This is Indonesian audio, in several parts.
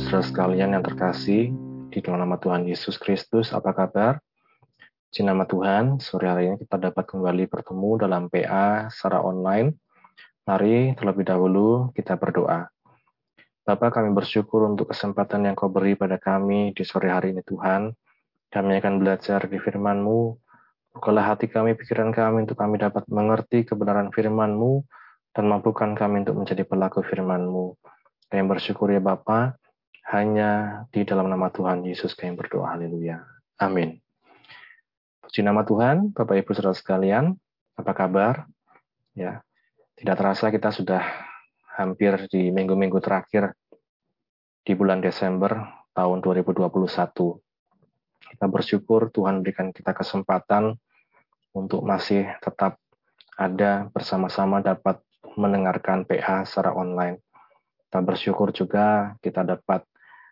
saudara sekalian yang terkasih, di dalam nama Tuhan Yesus Kristus, apa kabar? Di nama Tuhan, sore hari ini kita dapat kembali bertemu dalam PA secara online. Mari terlebih dahulu kita berdoa. Bapak kami bersyukur untuk kesempatan yang kau beri pada kami di sore hari ini Tuhan. Kami akan belajar di firman-Mu. Bukalah hati kami, pikiran kami untuk kami dapat mengerti kebenaran firman-Mu dan mampukan kami untuk menjadi pelaku firman-Mu. Kami bersyukur ya Bapa, hanya di dalam nama Tuhan Yesus kami berdoa. Haleluya. Amin. Puji nama Tuhan, Bapak Ibu Saudara sekalian, apa kabar? Ya, tidak terasa kita sudah hampir di minggu-minggu terakhir di bulan Desember tahun 2021. Kita bersyukur Tuhan berikan kita kesempatan untuk masih tetap ada bersama-sama dapat mendengarkan PA secara online. Kita bersyukur juga kita dapat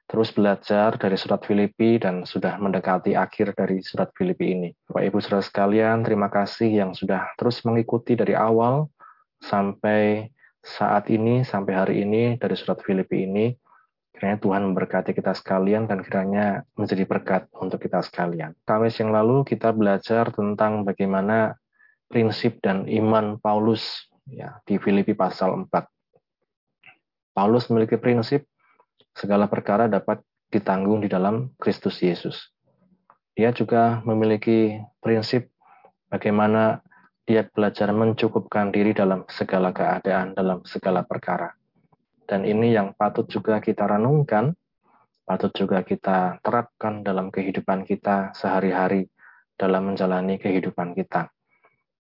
terus belajar dari surat Filipi dan sudah mendekati akhir dari surat Filipi ini. Bapak Ibu Saudara sekalian, terima kasih yang sudah terus mengikuti dari awal sampai saat ini, sampai hari ini dari surat Filipi ini. Kiranya Tuhan memberkati kita sekalian dan kiranya menjadi berkat untuk kita sekalian. Kamis yang lalu kita belajar tentang bagaimana prinsip dan iman Paulus ya di Filipi pasal 4. Paulus memiliki prinsip segala perkara dapat ditanggung di dalam Kristus Yesus. Dia juga memiliki prinsip bagaimana dia belajar mencukupkan diri dalam segala keadaan, dalam segala perkara. Dan ini yang patut juga kita renungkan, patut juga kita terapkan dalam kehidupan kita sehari-hari, dalam menjalani kehidupan kita.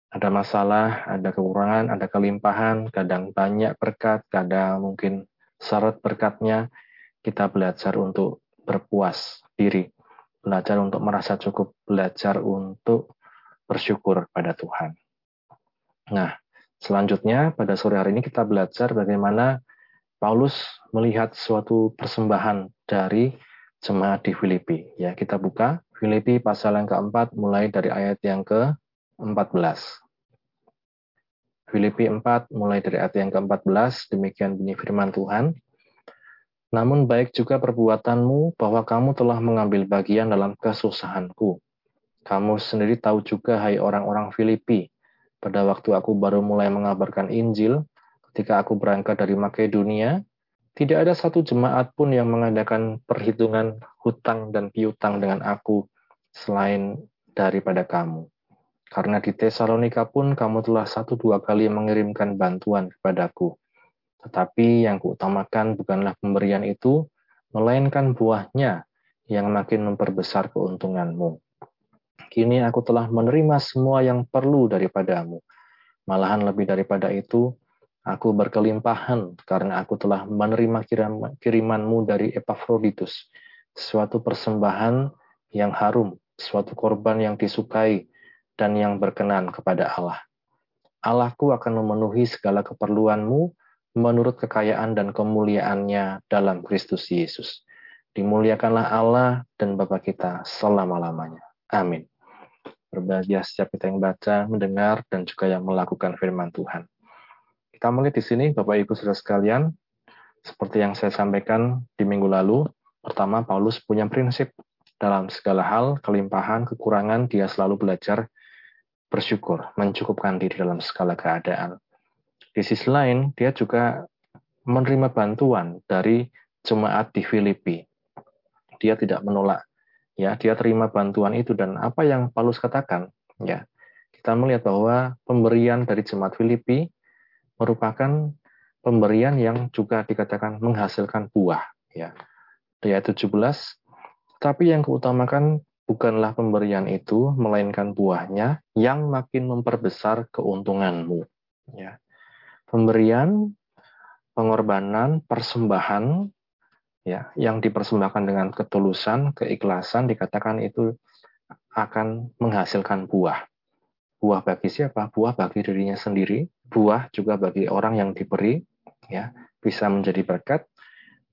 Ada masalah, ada kekurangan, ada kelimpahan, kadang banyak berkat, kadang mungkin syarat berkatnya, kita belajar untuk berpuas diri, belajar untuk merasa cukup, belajar untuk bersyukur pada Tuhan. Nah, selanjutnya pada sore hari ini kita belajar bagaimana Paulus melihat suatu persembahan dari jemaat di Filipi. Ya, kita buka Filipi pasal yang keempat mulai dari ayat yang ke-14. Filipi 4 mulai dari ayat yang ke-14, demikian bunyi firman Tuhan. Namun baik juga perbuatanmu bahwa kamu telah mengambil bagian dalam kesusahanku. Kamu sendiri tahu juga, hai orang-orang Filipi, pada waktu aku baru mulai mengabarkan Injil, ketika aku berangkat dari Makedonia, tidak ada satu jemaat pun yang mengadakan perhitungan hutang dan piutang dengan aku selain daripada kamu. Karena di Tesalonika pun kamu telah satu dua kali mengirimkan bantuan kepadaku tetapi yang kuutamakan bukanlah pemberian itu, melainkan buahnya yang makin memperbesar keuntunganmu. Kini aku telah menerima semua yang perlu daripadamu. Malahan lebih daripada itu, aku berkelimpahan karena aku telah menerima kirimanmu dari Epaphroditus, suatu persembahan yang harum, suatu korban yang disukai, dan yang berkenan kepada Allah. Allahku akan memenuhi segala keperluanmu menurut kekayaan dan kemuliaannya dalam Kristus Yesus. Dimuliakanlah Allah dan Bapa kita selama-lamanya. Amin. Berbahagia setiap kita yang baca, mendengar, dan juga yang melakukan firman Tuhan. Kita melihat di sini, Bapak Ibu Saudara sekalian, seperti yang saya sampaikan di minggu lalu, pertama Paulus punya prinsip dalam segala hal, kelimpahan, kekurangan, dia selalu belajar bersyukur, mencukupkan diri dalam segala keadaan. Di sisi lain, dia juga menerima bantuan dari jemaat di Filipi. Dia tidak menolak, ya, dia terima bantuan itu dan apa yang Paulus katakan, ya. Kita melihat bahwa pemberian dari jemaat Filipi merupakan pemberian yang juga dikatakan menghasilkan buah, ya. Ayat 17, tapi yang keutamakan bukanlah pemberian itu, melainkan buahnya yang makin memperbesar keuntunganmu. Ya pemberian, pengorbanan, persembahan ya yang dipersembahkan dengan ketulusan, keikhlasan dikatakan itu akan menghasilkan buah. Buah bagi siapa? Buah bagi dirinya sendiri, buah juga bagi orang yang diberi ya, bisa menjadi berkat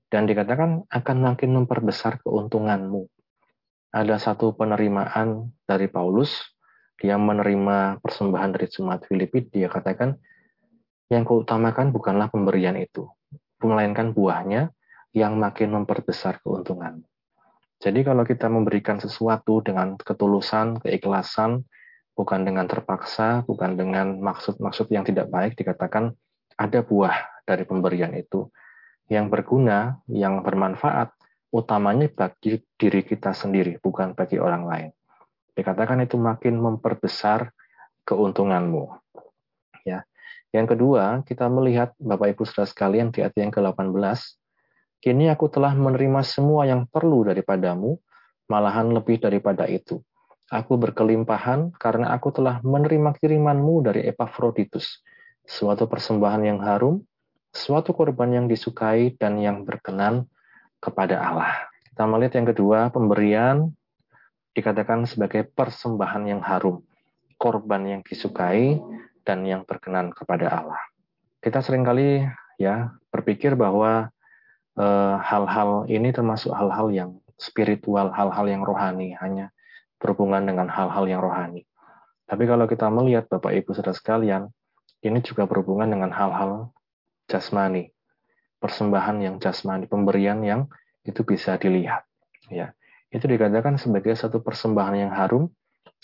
dan dikatakan akan makin memperbesar keuntunganmu. Ada satu penerimaan dari Paulus, dia menerima persembahan dari jemaat Filipi, dia katakan, yang keutamakan bukanlah pemberian itu, melainkan buahnya yang makin memperbesar keuntungan. Jadi kalau kita memberikan sesuatu dengan ketulusan, keikhlasan, bukan dengan terpaksa, bukan dengan maksud-maksud yang tidak baik, dikatakan ada buah dari pemberian itu yang berguna, yang bermanfaat, utamanya bagi diri kita sendiri, bukan bagi orang lain. Dikatakan itu makin memperbesar keuntunganmu. Ya. Yang kedua, kita melihat Bapak Ibu Saudara sekalian di ayat yang ke-18, Kini aku telah menerima semua yang perlu daripadamu, malahan lebih daripada itu. Aku berkelimpahan karena aku telah menerima kirimanmu dari Epafroditus, suatu persembahan yang harum, suatu korban yang disukai dan yang berkenan kepada Allah. Kita melihat yang kedua, pemberian dikatakan sebagai persembahan yang harum, korban yang disukai dan yang berkenan kepada Allah. Kita sering kali ya berpikir bahwa Eh, hal-hal ini termasuk hal-hal yang spiritual, hal-hal yang rohani, hanya berhubungan dengan hal-hal yang rohani. Tapi kalau kita melihat Bapak Ibu Saudara sekalian, ini juga berhubungan dengan hal-hal jasmani, persembahan yang jasmani, pemberian yang itu bisa dilihat. Ya, itu dikatakan sebagai satu persembahan yang harum,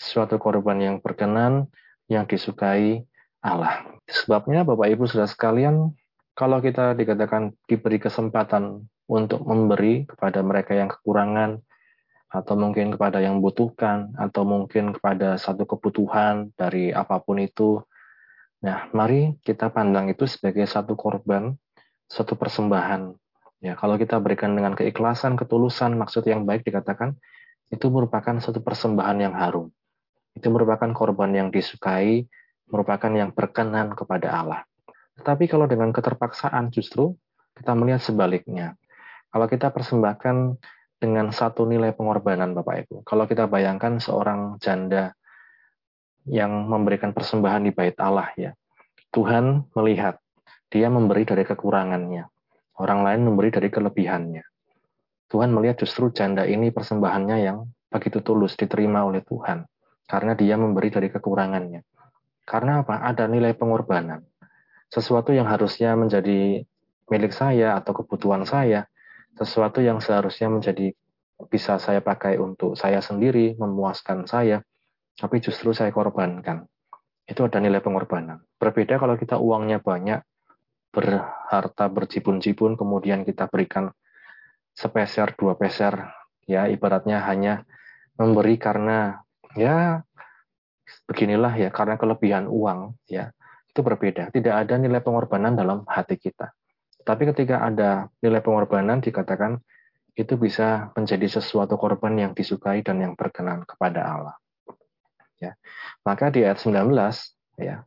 suatu korban yang berkenan, yang disukai Allah. Sebabnya Bapak Ibu Saudara sekalian, kalau kita dikatakan diberi kesempatan untuk memberi kepada mereka yang kekurangan, atau mungkin kepada yang membutuhkan, atau mungkin kepada satu kebutuhan dari apa pun itu, nah mari kita pandang itu sebagai satu korban, satu persembahan. Ya, kalau kita berikan dengan keikhlasan, ketulusan, maksud yang baik dikatakan, itu merupakan satu persembahan yang harum. Itu merupakan korban yang disukai, merupakan yang berkenan kepada Allah. Tetapi kalau dengan keterpaksaan justru kita melihat sebaliknya. Kalau kita persembahkan dengan satu nilai pengorbanan Bapak Ibu. Kalau kita bayangkan seorang janda yang memberikan persembahan di bait Allah ya. Tuhan melihat dia memberi dari kekurangannya. Orang lain memberi dari kelebihannya. Tuhan melihat justru janda ini persembahannya yang begitu tulus diterima oleh Tuhan. Karena dia memberi dari kekurangannya. Karena apa? Ada nilai pengorbanan sesuatu yang harusnya menjadi milik saya atau kebutuhan saya, sesuatu yang seharusnya menjadi bisa saya pakai untuk saya sendiri, memuaskan saya, tapi justru saya korbankan. Itu ada nilai pengorbanan. Berbeda kalau kita uangnya banyak, berharta berjibun-jibun, kemudian kita berikan sepeser, dua peser, ya ibaratnya hanya memberi karena ya beginilah ya karena kelebihan uang ya itu berbeda. Tidak ada nilai pengorbanan dalam hati kita. Tapi ketika ada nilai pengorbanan dikatakan itu bisa menjadi sesuatu korban yang disukai dan yang berkenan kepada Allah. Ya. Maka di ayat 19 ya,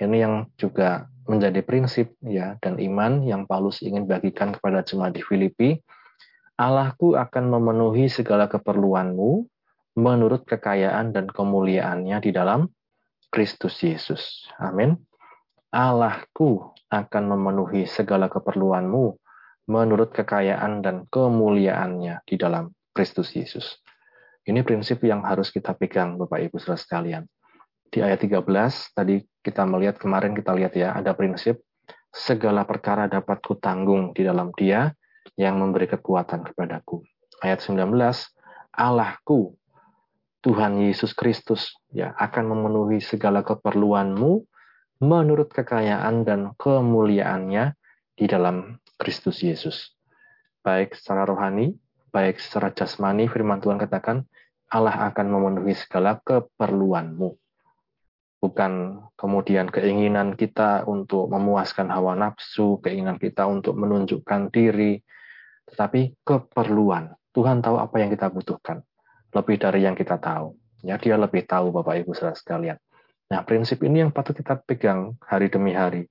ini yang juga menjadi prinsip ya dan iman yang Paulus ingin bagikan kepada jemaat di Filipi. Allahku akan memenuhi segala keperluanmu menurut kekayaan dan kemuliaannya di dalam Kristus Yesus. Amin. Allahku akan memenuhi segala keperluanmu menurut kekayaan dan kemuliaannya di dalam Kristus Yesus. Ini prinsip yang harus kita pegang Bapak Ibu Saudara sekalian. Di ayat 13 tadi kita melihat kemarin kita lihat ya ada prinsip segala perkara dapat kutanggung di dalam Dia yang memberi kekuatan kepadaku. Ayat 19 Allahku Tuhan Yesus Kristus ya akan memenuhi segala keperluanmu menurut kekayaan dan kemuliaannya di dalam Kristus Yesus. Baik secara rohani, baik secara jasmani, firman Tuhan katakan, Allah akan memenuhi segala keperluanmu. Bukan kemudian keinginan kita untuk memuaskan hawa nafsu, keinginan kita untuk menunjukkan diri, tetapi keperluan. Tuhan tahu apa yang kita butuhkan, lebih dari yang kita tahu. Ya, dia lebih tahu Bapak Ibu saudara sekalian. Nah, prinsip ini yang patut kita pegang hari demi hari.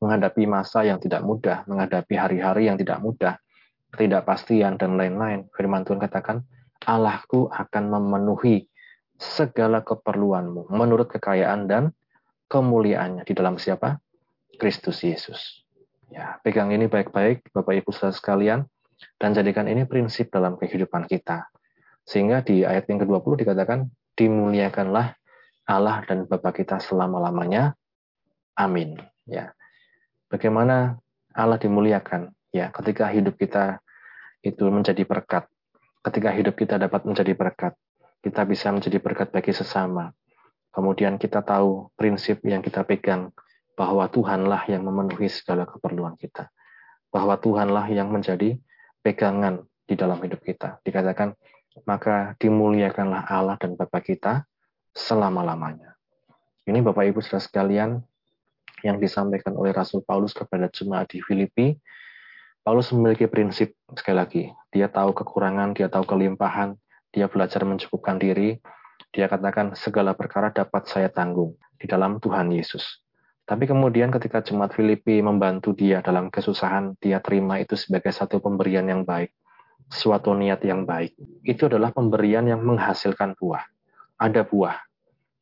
Menghadapi masa yang tidak mudah, menghadapi hari-hari yang tidak mudah, ketidakpastian, dan lain-lain. Firman Tuhan katakan, Allahku akan memenuhi segala keperluanmu menurut kekayaan dan kemuliaannya di dalam siapa? Kristus Yesus. Ya, pegang ini baik-baik, Bapak Ibu saudara sekalian, dan jadikan ini prinsip dalam kehidupan kita. Sehingga di ayat yang ke-20 dikatakan, dimuliakanlah Allah dan Bapa kita selama-lamanya. Amin. Ya. Bagaimana Allah dimuliakan? Ya, ketika hidup kita itu menjadi berkat, ketika hidup kita dapat menjadi berkat, kita bisa menjadi berkat bagi sesama. Kemudian kita tahu prinsip yang kita pegang bahwa Tuhanlah yang memenuhi segala keperluan kita. Bahwa Tuhanlah yang menjadi pegangan di dalam hidup kita. Dikatakan, maka dimuliakanlah Allah dan Bapa kita selama-lamanya. Ini Bapak Ibu saudara sekalian yang disampaikan oleh Rasul Paulus kepada jemaat di Filipi. Paulus memiliki prinsip, sekali lagi, dia tahu kekurangan, dia tahu kelimpahan, dia belajar mencukupkan diri, dia katakan segala perkara dapat saya tanggung di dalam Tuhan Yesus. Tapi kemudian ketika jemaat Filipi membantu dia dalam kesusahan, dia terima itu sebagai satu pemberian yang baik, suatu niat yang baik. Itu adalah pemberian yang menghasilkan buah. Ada buah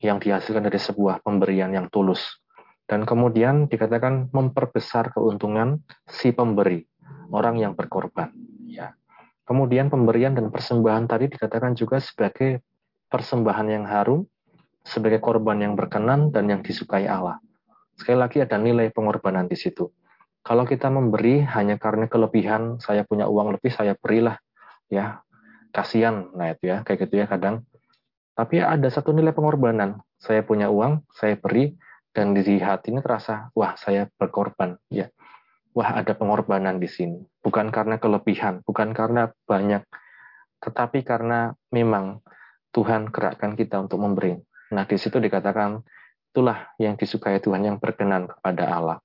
yang dihasilkan dari sebuah pemberian yang tulus. Dan kemudian dikatakan memperbesar keuntungan si pemberi, orang yang berkorban. Ya. Kemudian pemberian dan persembahan tadi dikatakan juga sebagai persembahan yang harum, sebagai korban yang berkenan dan yang disukai Allah. Sekali lagi ada nilai pengorbanan di situ. Kalau kita memberi hanya karena kelebihan, saya punya uang lebih, saya berilah. Ya, kasihan, nah itu ya, kayak gitu ya kadang. Tapi ada satu nilai pengorbanan. Saya punya uang, saya beri, dan di hati ini terasa, wah saya berkorban. Ya, wah ada pengorbanan di sini. Bukan karena kelebihan, bukan karena banyak, tetapi karena memang Tuhan gerakkan kita untuk memberi. Nah, di situ dikatakan Itulah yang disukai Tuhan yang berkenan kepada Allah.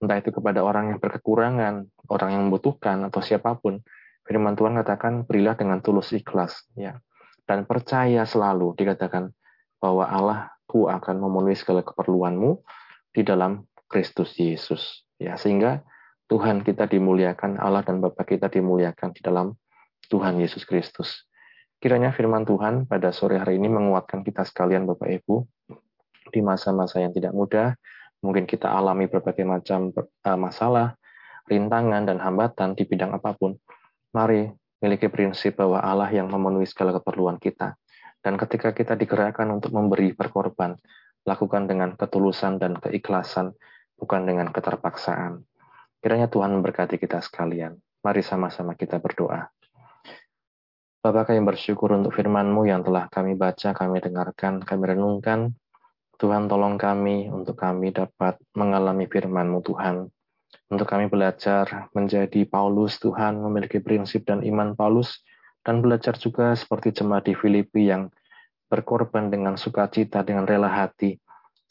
Entah itu kepada orang yang berkekurangan, orang yang membutuhkan, atau siapa pun. Firman Tuhan katakan, berilah dengan tulus ikhlas. ya Dan percaya selalu, dikatakan, bahwa Allah ku akan memenuhi segala keperluanmu di dalam Kristus Yesus. Ya, sehingga Tuhan kita dimuliakan, Allah dan Bapa kita dimuliakan di dalam Tuhan Yesus Kristus. Kiranya firman Tuhan pada sore hari ini menguatkan kita sekalian Bapak Ibu, di masa-masa yang tidak mudah, mungkin kita alami berbagai macam eh, masalah, rintangan, dan hambatan di bidang apa pun. Mari miliki prinsip bahwa Allah yang memenuhi segala keperluan kita. Dan ketika kita digerakkan untuk memberi berkorban, lakukan dengan ketulusan dan keikhlasan, bukan dengan keterpaksaan. Kiranya Tuhan memberkati kita sekalian. Mari sama-sama kita berdoa. Bapak kami bersyukur untuk firman-Mu yang telah kami baca, kami dengarkan, kami renungkan. Tuhan tolong kami untuk kami dapat mengalami firman-Mu Tuhan. Untuk kami belajar menjadi Paulus Tuhan, memiliki prinsip dan iman Paulus, dan belajar juga seperti jemaat di Filipi yang berkorban dengan sukacita, dengan rela hati,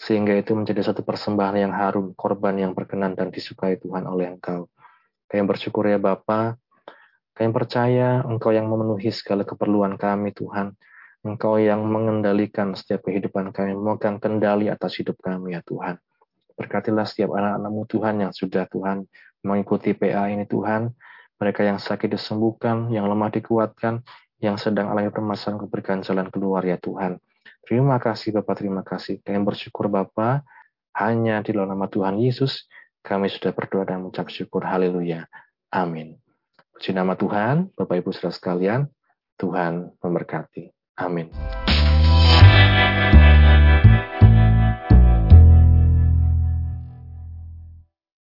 sehingga itu menjadi satu persembahan yang harum, korban yang berkenan dan disukai Tuhan oleh Engkau. Kami bersyukur ya Bapa, kami percaya Engkau yang memenuhi segala keperluan kami Tuhan, Engkau yang mengendalikan setiap kehidupan kami, memegang kendali atas hidup kami ya Tuhan. Berkatilah setiap anak-anakmu Tuhan yang sudah Tuhan mengikuti PA ini Tuhan. Mereka yang sakit disembuhkan, yang lemah dikuatkan, yang sedang alami permasalahan keberikan jalan keluar ya Tuhan. Terima kasih Bapak, terima kasih. Kami bersyukur Bapak, hanya di dalam nama Tuhan Yesus, kami sudah berdoa dan mengucap syukur. Haleluya. Amin. Puji nama Tuhan, Bapak Ibu saudara sekalian, Tuhan memberkati. Amin.